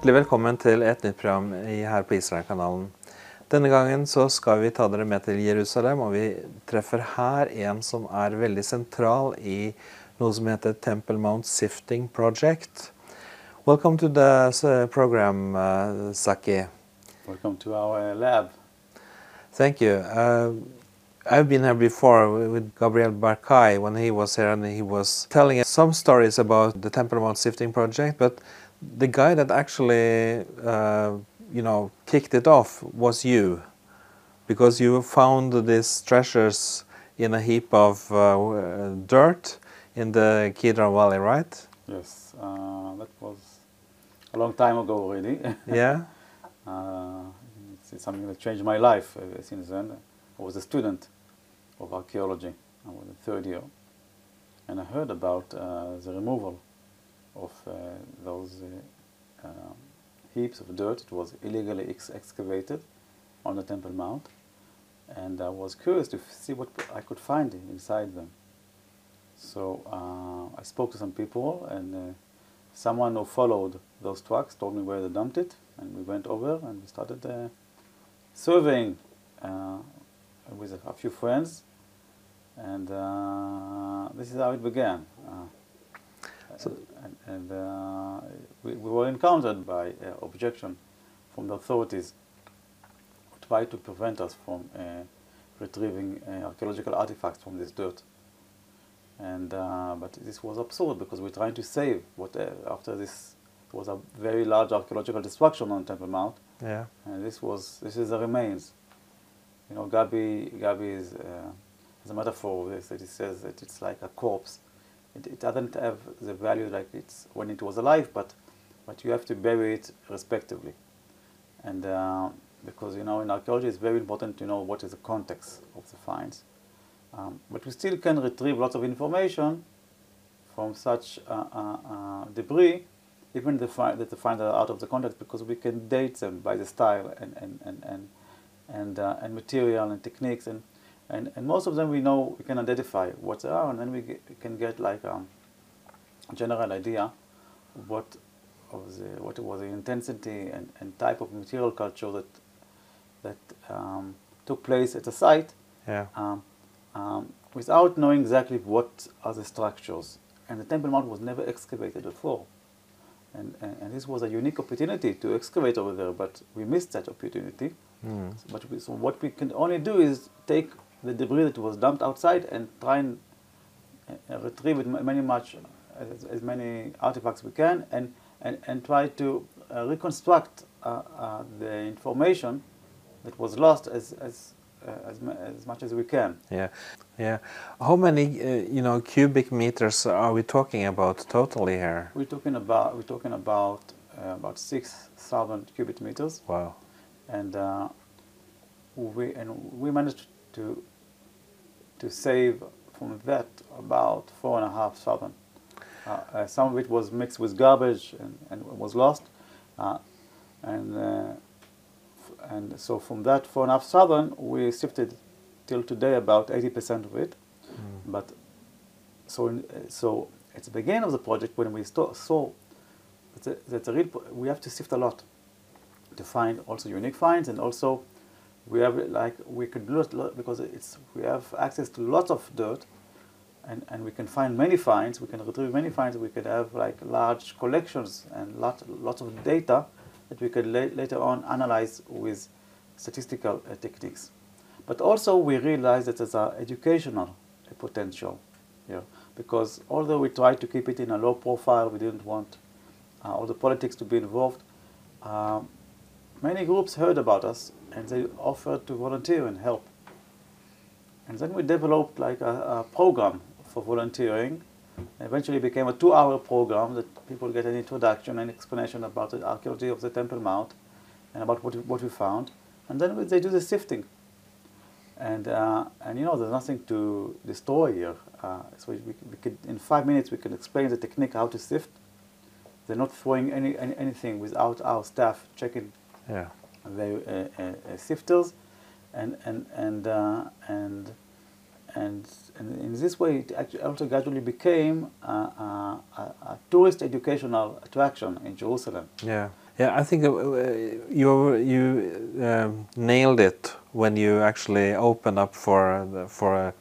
Hjertelig velkommen til et nytt program her på Israel-kanalen. Denne gangen så skal vi ta dere med til Jerusalem, og vi treffer her en som er veldig sentral i noe som heter Temple Mount Sifting Project. Welcome to the program, uh, Saki. Welcome to our uh, lab. Thank you. Uh, I've been here before with Gabriel Barkai when he was here and he was telling us some stories about the Temple Mount Sifting project, but the guy that actually, uh, you know, kicked it off was you, because you found these treasures in a heap of uh, dirt in the Kidron Valley, right? Yes, uh, that was a long time ago already. Yeah. uh, it's, it's something that changed my life uh, since then. I was a student of archaeology. I was in third year, and I heard about uh, the removal of uh, those uh, uh, heaps of dirt. It was illegally ex excavated on the Temple Mount, and I was curious to see what I could find inside them. So uh, I spoke to some people, and uh, someone who followed those trucks told me where they dumped it, and we went over and we started uh, surveying uh, with a, few friends, and this is how it began. Uh, so, and, and uh, we, we, were encountered by objection from the authorities who tried to prevent us from retrieving archaeological artifacts from this dirt and uh, but this was absurd because we're trying to save what uh, after this was a very large archaeological destruction on Temple Mount. Yeah. And this was this is the remains. You know, Gabi Gabi is uh, as a metaphor of this that he says that it's like a corpse. It, it doesn't have the value like it's when it was alive, but but you have to bury it respectively. And uh, because you know in archaeology it's very important to know what is the context of the finds. Um, but we still can retrieve lots of information from such uh, uh, uh debris, even the that the finds are out of the context, because we can date them by the style and and and and and, uh, and material and techniques, and, and and most of them we know we can identify what they are, and then we, get, can get like um, a general idea of what of the what was the intensity and, and type of material culture that that um, took place at the site. Yeah. Um, um, without knowing exactly what are the structures. And the Temple Mount was never excavated before. And, and, and, this was a unique opportunity to excavate over there, but we missed that opportunity. Mm. So, but we, so what we can only do is take the debris that was dumped outside and try and uh, retrieve it many much as, as, many artifacts we can and, and, and try to uh, reconstruct uh, uh the information that was lost as, as uh, as, as much as we can. Yeah, yeah. How many, uh, you know, cubic meters are we talking about totally here? We're talking about we're talking about uh, about six thousand cubic meters. Wow. And we and we managed to to save from that about four and a half thousand. Uh, uh, some of it was mixed with garbage and, and was lost, uh, and and so from that four and a half thousand, we sifted till today about 80% of it. Mm. But so in, so at the beginning of the project, when we saw that the, that the real we have to sift a lot to find also unique finds and also we have like we could do it because it's we have access to lots of dirt and, and we can find many finds we can retrieve many finds we could have like large collections and lot, lots of data that we could la later on analyze with statistical uh, techniques. But also we realized that there's an educational potential here because although we tried to keep it in a low profile, we didn't want uh, all the politics to be involved, um, many groups heard about us and they offered to volunteer and help. And then we developed like a, a program for volunteering eventually became a two-hour program that people get an introduction and explanation about the archaeology of the Temple Mount and about what, what we found. And then they do the sifting. And, uh, and you know, there's nothing to destroy here. Uh, so we, we could, in five minutes, we can explain the technique how to sift. They're not throwing any, any anything without our staff checking yeah. Their uh, uh sifters. And, and, and, uh, and and, in this way it actually also gradually became a, a, a, tourist educational attraction in Jerusalem. Yeah, Yeah, I think uh, you you um, nailed it when you actually open up for the, for uh,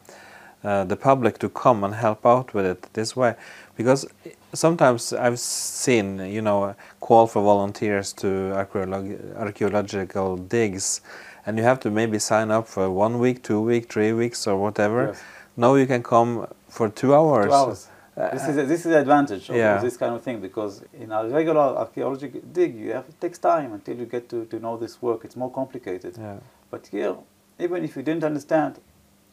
uh, the public to come and help out with it this way, because sometimes I've seen you know a call for volunteers to archeolog archaeological digs, and you have to maybe sign up for one week, two week, three weeks, or whatever. Yes. Now you can come for two hours. Two hours. Uh, this is a, this is the advantage of, yeah. this kind of thing because in a regular archaeological dig, you have it takes time until you get to, to know this work. It's more complicated. Yeah. But here, even if you didn't understand,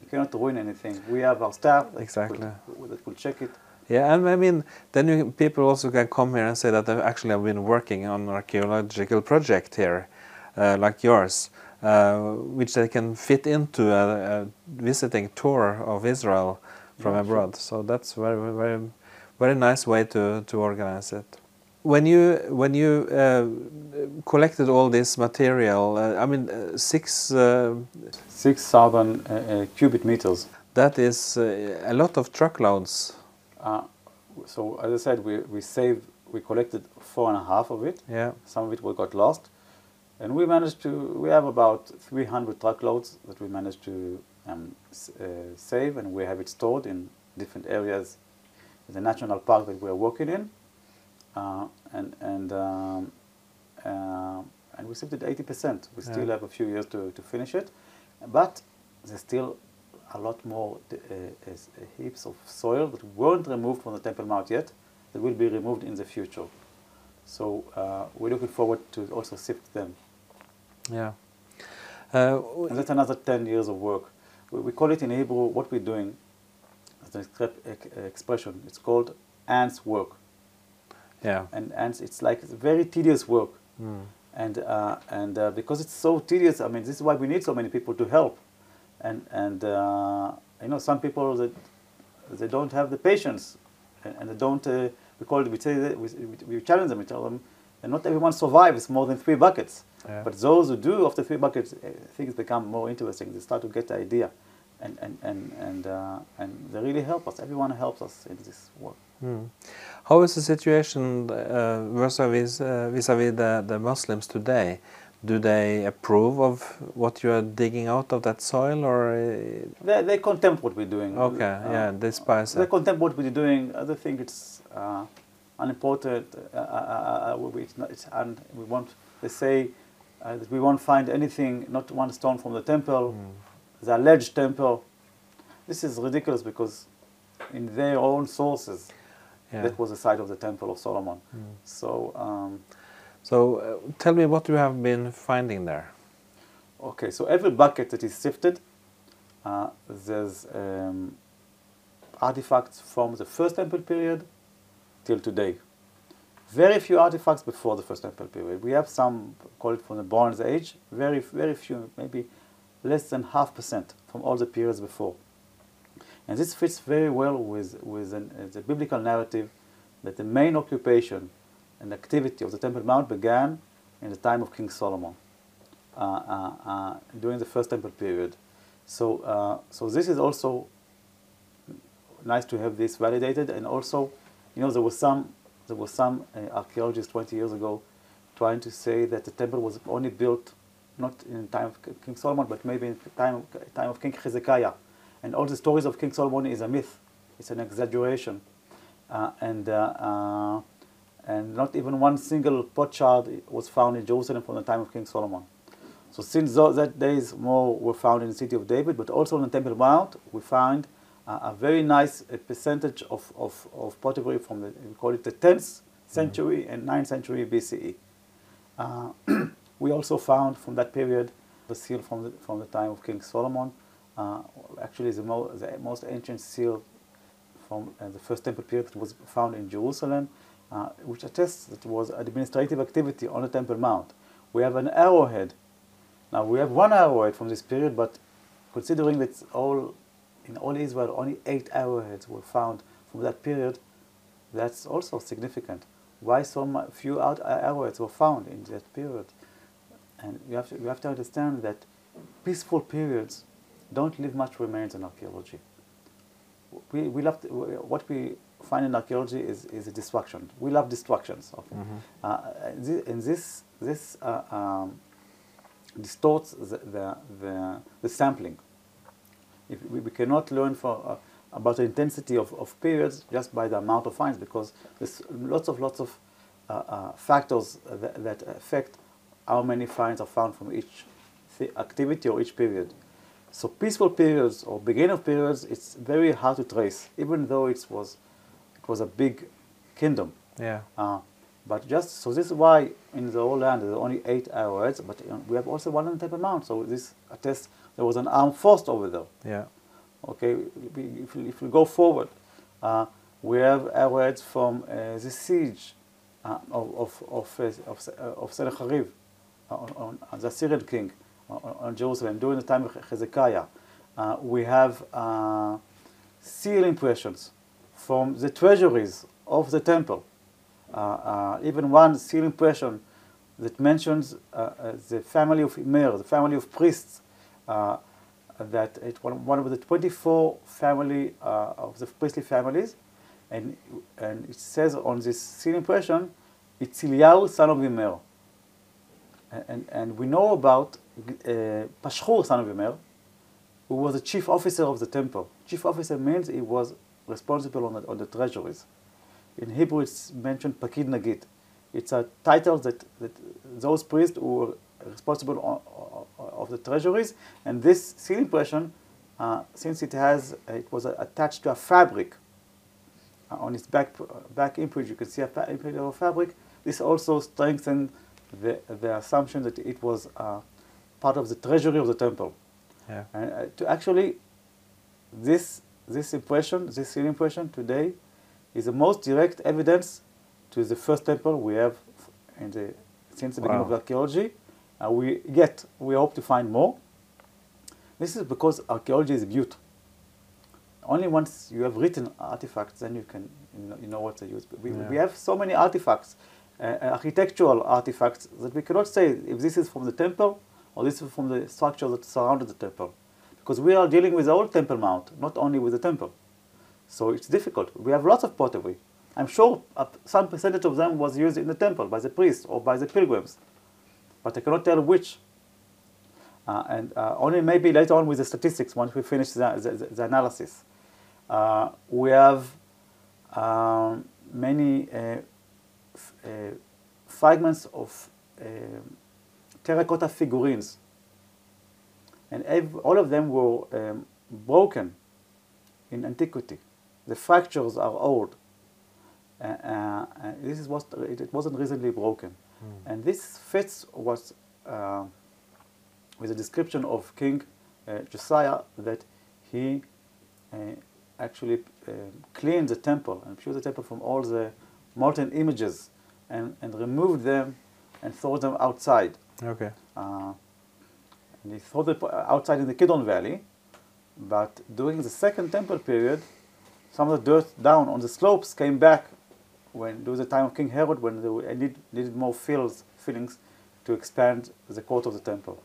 you cannot ruin anything. We have our staff that Exactly. that will check it. Yeah, and I mean, then you, people also can come here and say that they actually have been working on an archaeological project here, uh, like yours, uh, which they can fit into a, a visiting tour of Israel from Yeah, sure. abroad. So that's very, very, very nice way to, to organize it. When you when you uh, collected all this material, uh, I mean, uh, six uh, 6,000 uh, uh, cubic meters. that is uh, a lot of truckloads. Uh, so as I said, we, we saved, we collected four and a half of it. Yeah, Some of it was got lost. And we managed to, we have about 300 truckloads that we managed to um, uh, save and we have it stored in different areas in the national park that we're working in. Uh, and, and, um, uh, and we saved it 80%. We still have a few years to, to finish it. But there's still a lot more uh, uh, heaps of soil that weren't removed from the Temple Mount yet that will be removed in the future. So uh, we're looking forward to also sift them. yeah. Uh, And that's another 10 years of work. We, we call it in Hebrew, what we're doing, as an expression, it's called ants work. yeah. And ants, it's like it's very tedious work. Mm. And, uh, and uh, because it's so tedious, I mean, this is why we need so many people to help. And, and uh, you know, some people that they don't have the patience, and, and they don't. Uh, we call it. We say we, we challenge them. We tell them, and not everyone survives more than three buckets. Yeah. But those who do after three buckets, uh, things become more interesting. They start to get the idea, and and and and uh, and they really help us. Everyone helps us in this work. Mm. How is the situation uh, vis-a-vis, uh, vis-a-vis the, the Muslims today? Do they approve of what you are digging out of that soil, or uh, They, they contempt what we're doing. okay, Uh, yeah, despise They it? contempt what we're doing. Other think it's uh, unimportant. Uh, uh, uh, uh, we, it's not, it's un, we want. They say uh, that we won't find anything, not one stone from the temple, Mm. the alleged temple. This is ridiculous because in their own sources, Yeah. that was the site of the temple of Solomon. Mm. So. Um, So, uh, tell me what you have been finding there. Okay, so every bucket that is sifted, uh, there's um, artifacts from the first temple period till today. Very few artifacts before the first temple period. We have some, call it from the Bronze Age, very, very few, maybe less than half percent from all the periods before. And this fits very well with, with an, uh, the biblical narrative that the main occupation and activity of the Temple Mount began in the time of King Solomon uh, uh, uh, during the first temple period. So, uh, so this is also nice to have this validated, and also, you know, there was some there was some uh, archaeologists 20 years ago trying to say that the temple was only built not in the time of King Solomon, but maybe in the time time of King Hezekiah, and all the stories of King Solomon is a myth. It's an exaggeration, uh, and. And not even one single potsherd was found in Jerusalem from the time of King Solomon. So since that days, more were found in the city of David, but also on the Temple Mount, we find uh, a very nice percentage of, of, of pottery from the, we call it the 10th century and 9th century BCE. Uh, we also found from that period the seal from the, from the time of King Solomon. Uh, actually, the, mo- the most ancient seal from uh, the first temple period that was found in Jerusalem, uh, which attests that it was administrative activity on the Temple Mount. We have an arrowhead. Now we have one arrowhead from this period, but considering that all in all Israel, only eight arrowheads were found from that period. That's also significant. Why so few arrowheads were found in that period? And you have to, you have to understand that peaceful periods don't leave much remains in archaeology we, we to, what we find in archaeology is, is a destruction. We love destructions. Okay? Uh, and this, this uh, um, distorts the, the, the, the sampling. If we, we cannot learn for, uh, about the intensity of, of periods just by the amount of finds because there's lots of lots of uh, uh, factors that, that affect how many finds are found from each activity or each period. So peaceful periods or beginning of periods, it's very hard to trace, even though it was, it was a big kingdom. Yeah. Uh, but just so this is why in the whole land there are only eight arrowheads, but we have also one on Temple Mount. So this attests there was an armed force over there. Yeah. Okay, if we, if we go forward, uh, we have arrowheads from uh, the siege uh, of of of uh, of, uh, of Sennacherib, on, on, the Syrian king on, on, Jerusalem during the time of Hezekiah. Uh, we have uh, seal impressions from the treasuries of the temple. Uh, uh even one seal impression that mentions uh, the family of Immer, the family of priests, that it was one of the 24 family of the priestly families, and and it says on this seal impression, it's Eliyahu, son of Immer. And, and we know about uh, son of Immer, who was the chief officer of the temple. Chief officer means he was responsible on the, on the treasuries. In Hebrew, it's mentioned Pakid Nagid. It's a title that, that those priests who were responsible on, of the treasuries, and this seal impression, uh, since it has, it was attached to a fabric, uh, on its back, back imprint, you can see a imprint of a fabric. This also strengthens the, the assumption that it was uh, part of the treasury of the temple. Yeah. And uh, to actually, this, this impression, this seal impression today is the most direct evidence to the first temple we have in the, since the beginning of archaeology. Uh, we yet we hope to find more. This is because archaeology is beauty. Only once you have written artifacts, then you can you know, you know what they use. We, yeah. we have so many artifacts uh, architectural artifacts that we cannot say if this is from the temple or this is from the structure that surrounded the temple. Because we are dealing with the old Temple Mount, not only with the temple. So it's difficult. We have lots of pottery. I'm sure some percentage of them was used in the temple by the priests or by the pilgrims. But I cannot tell which. Uh, and uh, only maybe later on with the statistics once we finish the, the, the analysis. Uh, we have um, many uh, uh, fragments of uh, terracotta figurines. And all of them were um, broken in antiquity. The fractures are old. Uh, uh, this is what it, wasn't recently broken. Mm. And this fits what uh, with the description of King uh, Josiah that he actually cleaned the temple and pure the temple from all the molten images and, and removed them and throw them outside. Okay. And he them outside in the Kidron Valley, but during the second temple period, some of the dirt down on the slopes came back when was a time of King Herod when they need, needed more fills, fillings to expand the court of the temple.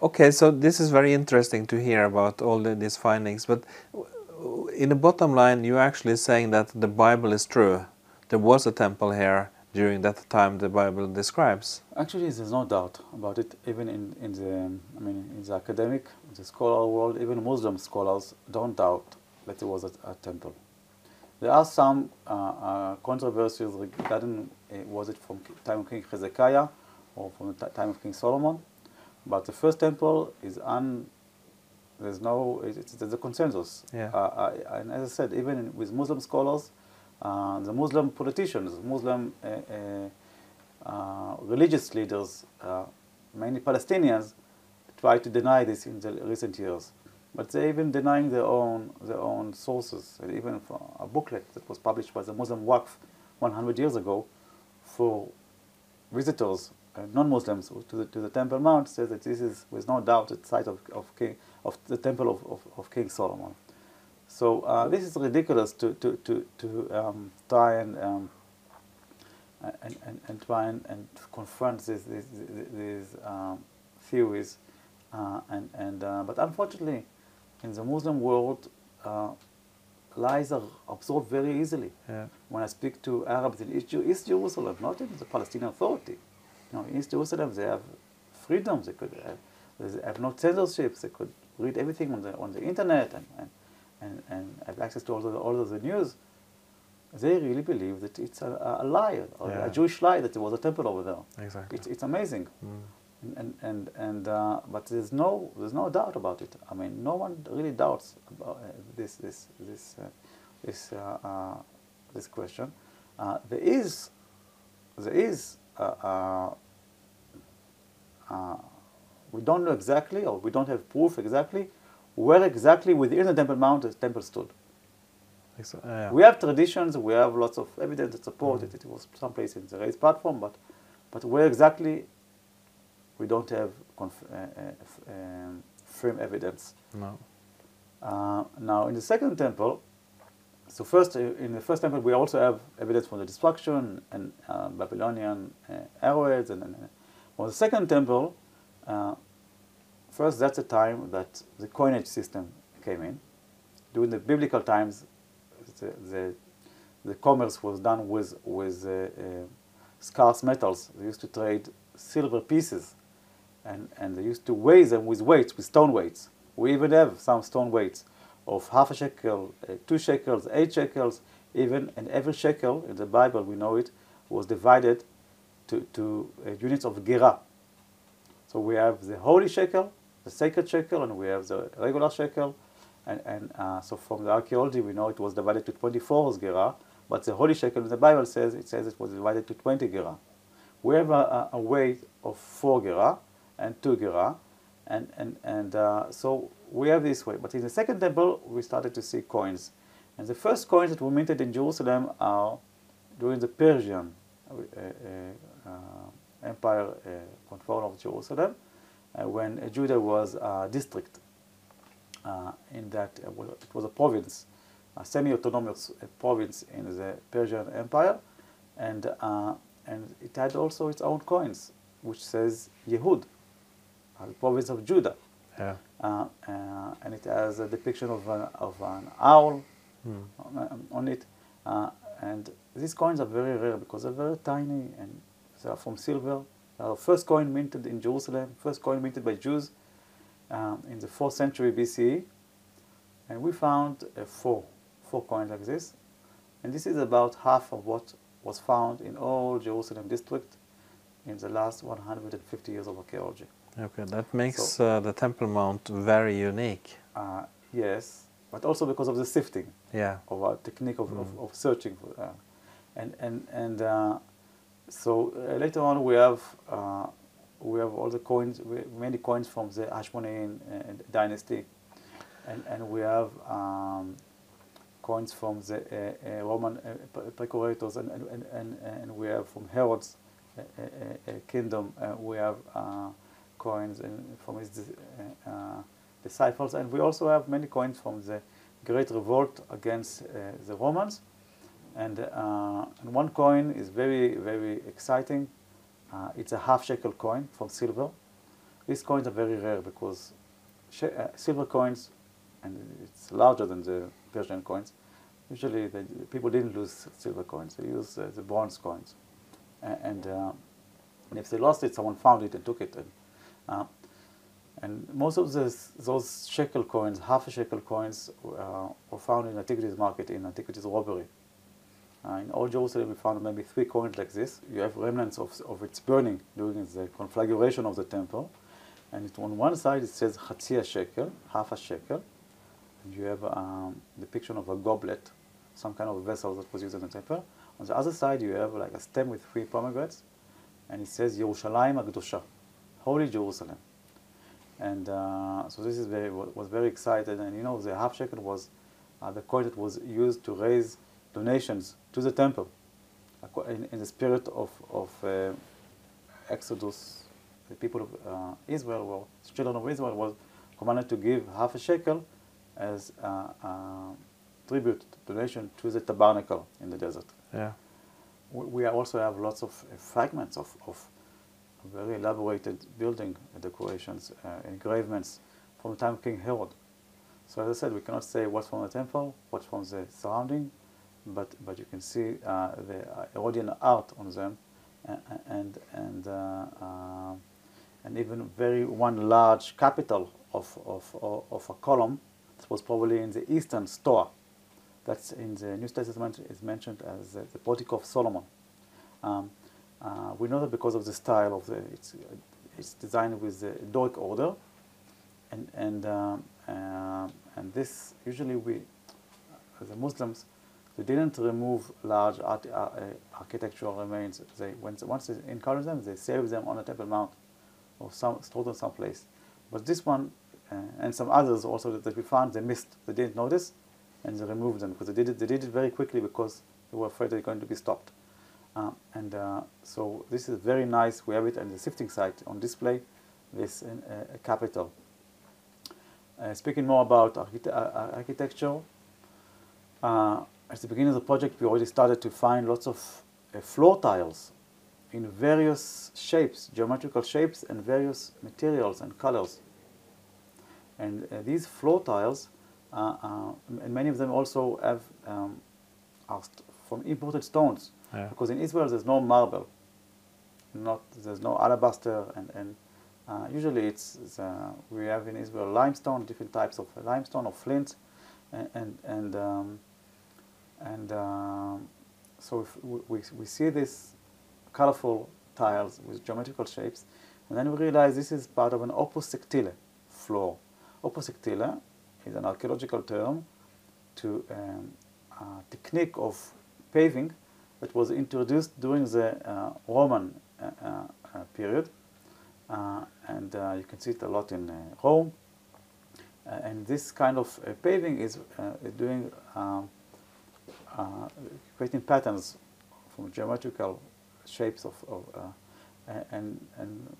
Okay, so this is very interesting to hear about all the, these findings, but in the bottom line, you're actually saying that the Bible is true there was a temple here during that time the Bible describes. Actually, there's no doubt about it. Even in, in the, I mean, in the academic, the scholar world, even Muslim scholars don't doubt that it was a, a temple. There are some uh, uh, controversies regarding uh, was it from time of King Hezekiah or from the time of King Solomon, but the first temple is un. There's no. It's, it's a consensus. Yeah. Uh, and as I said, even in, with Muslim scholars, the Muslim politicians, Muslim uh, uh, religious leaders, many Palestinians, try to deny this in the recent years. But they're even denying their own, their own sources. And even a booklet that was published by the Muslim Waqf 100 years ago for visitors, uh, non-Muslims, to the, to the Temple Mount says that this is, with no doubt, the site of, of, King, of the temple of, of, of King Solomon. So uh, this is ridiculous to, to, to, to um, try and, um, and, and, and, try and, and confront these, these, these um, theories. Uh, and, and, uh, but unfortunately, in the Muslim world, uh, lies are absorbed very easily. Yeah. When I speak to Arabs in East, East Jerusalem, not in the Palestinian Authority, you know, in East Jerusalem they have freedom. They could have, they have no censorship. They could read everything on the on the internet and and, and, and have access to all of the, all of the news. They really believe that it's a, a lie, or Yeah. a Jewish lie that there was a temple over there. Exactly. It's, it's amazing. Mm. And and and uh, but there's no there's no doubt about it. I mean, no one really doubts about uh, this this this uh, this uh, uh, this question. Uh, there is there is uh, uh, uh, we don't know exactly or we don't have proof exactly where exactly within the Temple Mount the temple stood. Exa- uh, yeah. We have traditions, we have lots of evidence that support it. It was someplace in the raised platform, but, but where exactly, we don't have conf- uh, uh, f- um, firm evidence. no. Uh, now, in the second temple, so first, uh, in the first temple, we also have evidence from the destruction and uh, Babylonian uh, arrowheads. And, and for the second temple, uh, first, that's the time that the coinage system came in. During the biblical times, the, the, the commerce was done with, with uh, uh, scarce metals. They used to trade silver pieces and, and they used to weigh them with weights, with stone weights. We even have some stone weights of half a shekel, uh, two shekels, eight shekels, even, and every shekel in the Bible, we know it, was divided to, to uh, units of gerah. So we have the holy shekel, the sacred shekel, and we have the regular shekel. And, and uh, so from the archaeology, we know it was divided to 24 gerah, but the holy shekel in the Bible says it says it was divided to 20 gerah. We have a, a, weight of 4 gerah and 2 gerah, and, and, and uh, so we have this way. But in the second temple, we started to see coins. And the first coins that were minted in Jerusalem are during the Persian uh, uh, uh, Empire uh, control of Jerusalem, when Judah was a district uh, in that uh, it was a province, a semi-autonomous uh, province in the Persian Empire, and uh, and it had also its own coins, which says Yehud, uh, the province of Judah, Yeah. uh, uh, and it has a depiction of, a, of an owl Mm. on, on it, uh, and these coins are very rare because they're very tiny and they are from silver. The first coin minted in Jerusalem, first coin minted by Jews um, in the 4th century BCE, and we found uh, four, four coins like this, and this is about half of what was found in all Jerusalem district in the last 150 years of archaeology. Okay, that makes So- uh, the Temple Mount very unique. Uh, yes, but also because of the sifting. Yeah. of our technique of, of, of searching for, uh, and and and uh, so uh, later on we have uh, we have all the coins many coins from the Hashmonean dynasty and and we have um, coins from the uh, uh, Roman uh, procurators and and, and, and we have from Herod's kingdom we have coins and from his disciples and we also have many coins from the great revolt against the Romans. And, uh, and one coin is very, very exciting. Uh, it's a half shekel coin from silver. These coins are very rare because uh, silver coins, and it's larger than the Persian coins, usually the, people didn't lose silver coins, they used the bronze coins. A- and, uh, and if they lost it, someone found it and took it. And, uh, and most of this, those shekel coins, half a shekel coins, uh, were found in antiquities market in antiquities robbery. Uh, in Old Jerusalem, we found maybe three coins like this. You have remnants of, of its burning during the conflagration of the temple. And it, on one side, it says Chatzia shekel, half a shekel. And you have um, depiction of a goblet, some kind of vessel that was used in the temple. On the other side, you have like a stem with three pomegranates. And it says Yerushalayim HaKdosha, Holy Jerusalem. And uh, so this is very wa- was very excited, and you know the half shekel was uh, the coin that was used to raise donations to the temple, in, in the spirit of of uh, Exodus. The people of uh, Israel, were, children of Israel, was commanded to give half a shekel as a, uh, tribute donation to the tabernacle in the desert. Yeah. We we also have lots of uh, fragments of, of very elaborated building decorations, uh, engravements from the time of King Herod. So as I said, we cannot say what's from the temple, what's from the surrounding, but but you can see uh, the Herodian art on them, and and uh, uh, and even very one large capital of of of a column. It was probably in the eastern stoa. That's in the New Testament is mentioned as the, the portico of Solomon. Um, uh, we know that because of the style of the it's it's designed with the Doric order, and and um, uh, and this usually we, the Muslims, they didn't remove large art, uh, architectural remains. They when once they encounter them, they save them on a temple mount, or some stored in some place. But this one uh, and some others also that, that, we found, they missed. They didn't notice, and they removed them because they did it. They did it very quickly because they were afraid they're going to be stopped. Uh, and uh, so this is very nice. We have it at the sifting site on display. This in a capital. Uh, speaking more about archite uh, architecture, uh, at the beginning of the project, we already started to find lots of floor tiles in various shapes, geometrical shapes, and various materials and colors. And uh, these floor tiles, uh, uh, and many of them also have um, are from imported stones, yeah. because in Israel there's no marble, not there's no alabaster and, and uh, usually it's, it's uh, we have in Israel limestone, different types of limestone or flint, and and and, um, and um, so we, we see these colorful tiles with geometrical shapes, and then we realize this is part of an opus sectile floor. Opus sectile is an archaeological term to um, a technique of paving that was introduced during the uh, Roman uh, uh, period uh, and uh, you can see it a lot in uh, Rome. and this kind of paving is, doing um, Uh, creating patterns from geometrical shapes of, of uh, and, and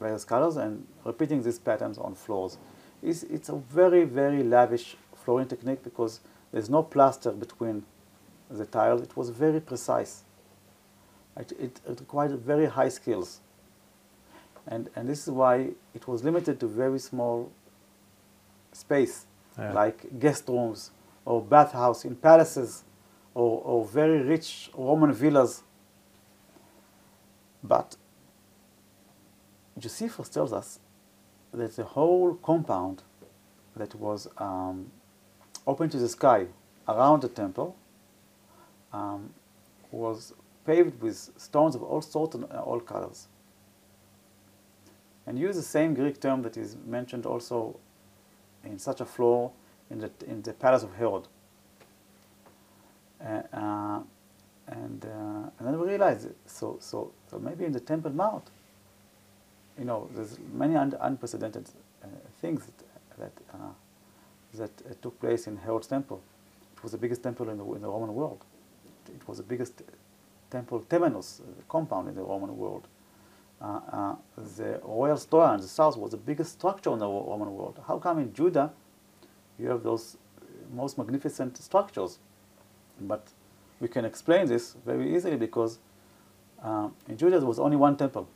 various colors and repeating these patterns on floors. It's, it's a very, very lavish flooring technique because there's no plaster between the tiles. It was very precise. It, it, it required very high skills. And, and this is why it was limited to very small space, yeah. like guest rooms or bathhouse in palaces or, or very rich Roman villas. But Josephus tells us that the whole compound that was um, open to the sky around the temple um, was paved with stones of all sorts and all colors and use the same Greek term that is mentioned also in such a floor in the, in the palace of Herod. Uh, uh, and, uh, and then we realize, so, so, so maybe in the Temple Mount, you know, there's many un unprecedented uh, things that, that, that took place in Herod's temple. It was the biggest temple in the, in the Roman world. It was the biggest temple, Temenos, compound in the Roman world. Uh, uh, the royal stoa in the south was the biggest structure in the Roman world. How come in Judah you have those most magnificent structures? But we can explain this very easily because uh, in Judah there was only one temple.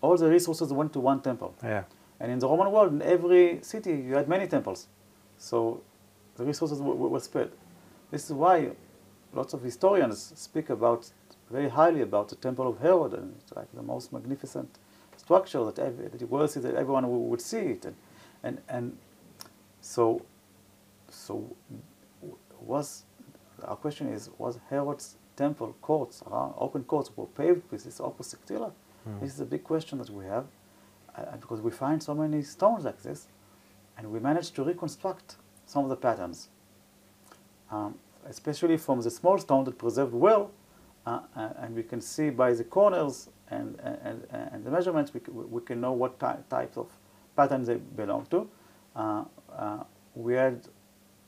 All the resources went to one temple. Yeah. And in the Roman world, in every city, you had many temples. So the resources were, were spread. This is why lots of historians speak about very highly about the Temple of Herod, and it's like the most magnificent structure that, every, that you see that everyone would see it, and and, and so so was our question is was Herod's temple courts around open courts were paved with this opus sectile? Mm. This is a big question that we have, uh, because we find so many stones like this, and we managed to reconstruct some of the patterns, um, especially from the small stone that preserved well uh, uh, and we can see by the corners and, and, and the measurements, we, we can know what ty types of patterns they belong to. Uh, uh, we had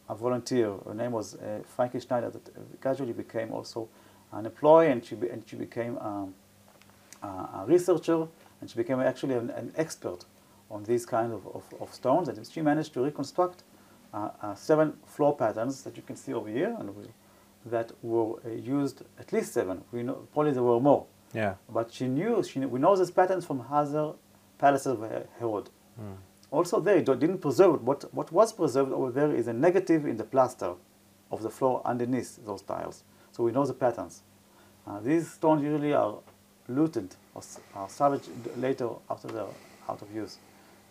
a volunteer, her name was uh, Frankie Snyder, that gradually became also an employee and she, be, and she became um, a researcher and she became actually an, an expert on these kind of, of, of, stones and she managed to reconstruct uh, seven floor patterns that you can see over here and we'll that were uh, used, at least seven. We know probably there were more. Yeah. But she knew, she we know these patterns from other palaces of Herod. Mm. Also there, it didn't preserve it. What, what was preserved over there is a negative in the plaster of the floor underneath those tiles. So we know the patterns. Uh, these stones usually are looted or, are salvaged later after they're out of use.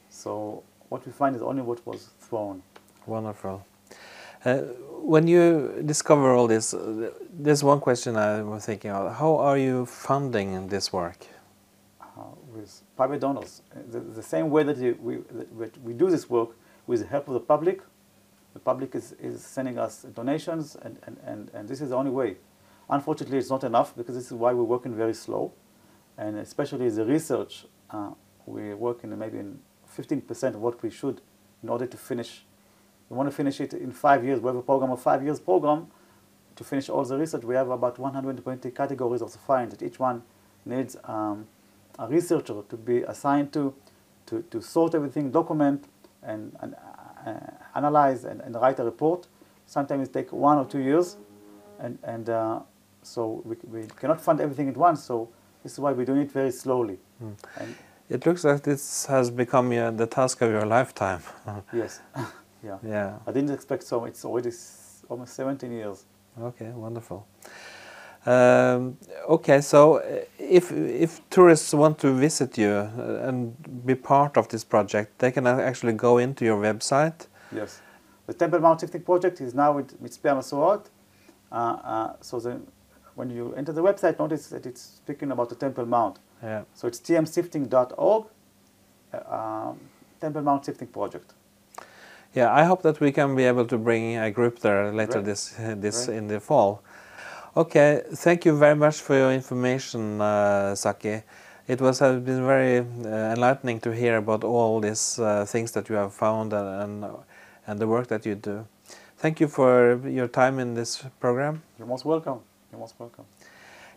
So what we find is only what was thrown. Wonderful. Uh, when you discover all this, uh, there's one question I was thinking of. How are you funding this work? Private donors. The, the same way that we, that we do this work with the help of the public. The public is, is sending us donations, and, and, and, and this is the only way. Unfortunately, it's not enough because this is why we're working very slow. And especially the research, uh, we're working maybe in 15% of what we should in order to finish. We want to finish it in five years. We have a program of five years program to finish all the research. We have about 120 categories of the that each one needs um, a researcher to be assigned to, to, to sort everything, document, and, and uh, analyze and, and write a report. Sometimes it takes one or two years, and, and uh, so we, we cannot fund everything at once. So this is why we're doing it very slowly. And It looks like this has become uh, the task of your lifetime. yes, yeah. yeah. I didn't expect so. It's already s- almost 17 years. Okay, wonderful. Um, okay, so uh, if if tourists want to visit you uh, and be part of this project, they can actually go into your website. Yes. The Temple Mount Sifting project is now with Mitzpeh Masorot. Uh, uh, so the, when you enter the website, notice that it's speaking about the Temple Mount. Yeah. So it's tmsifting.org, uh, um, Temple Mount Sifting project. Yeah, I hope that we can be able to bring a group there later Great. this this Great. in the fall. Okay, thank you very much for your information, uh, Saki. It was has been very uh, enlightening to hear about all these uh, things that you have found and, and and the work that you do. Thank you for your time in this program. You're most welcome. You're most welcome.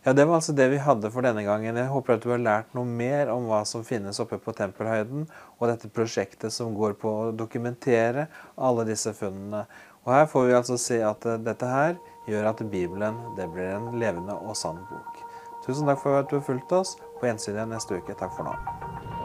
Ja, Det var altså det vi hadde for denne gangen. Jeg håper at du har lært noe mer om hva som finnes oppe på Tempelhøyden, og dette prosjektet som går på å dokumentere alle disse funnene. Og her får vi altså se at eh, dette her gjør at Bibelen det blir en levende og sann bok. Tusen takk for at du har fulgt oss. På gjensyn neste uke. Takk for nå.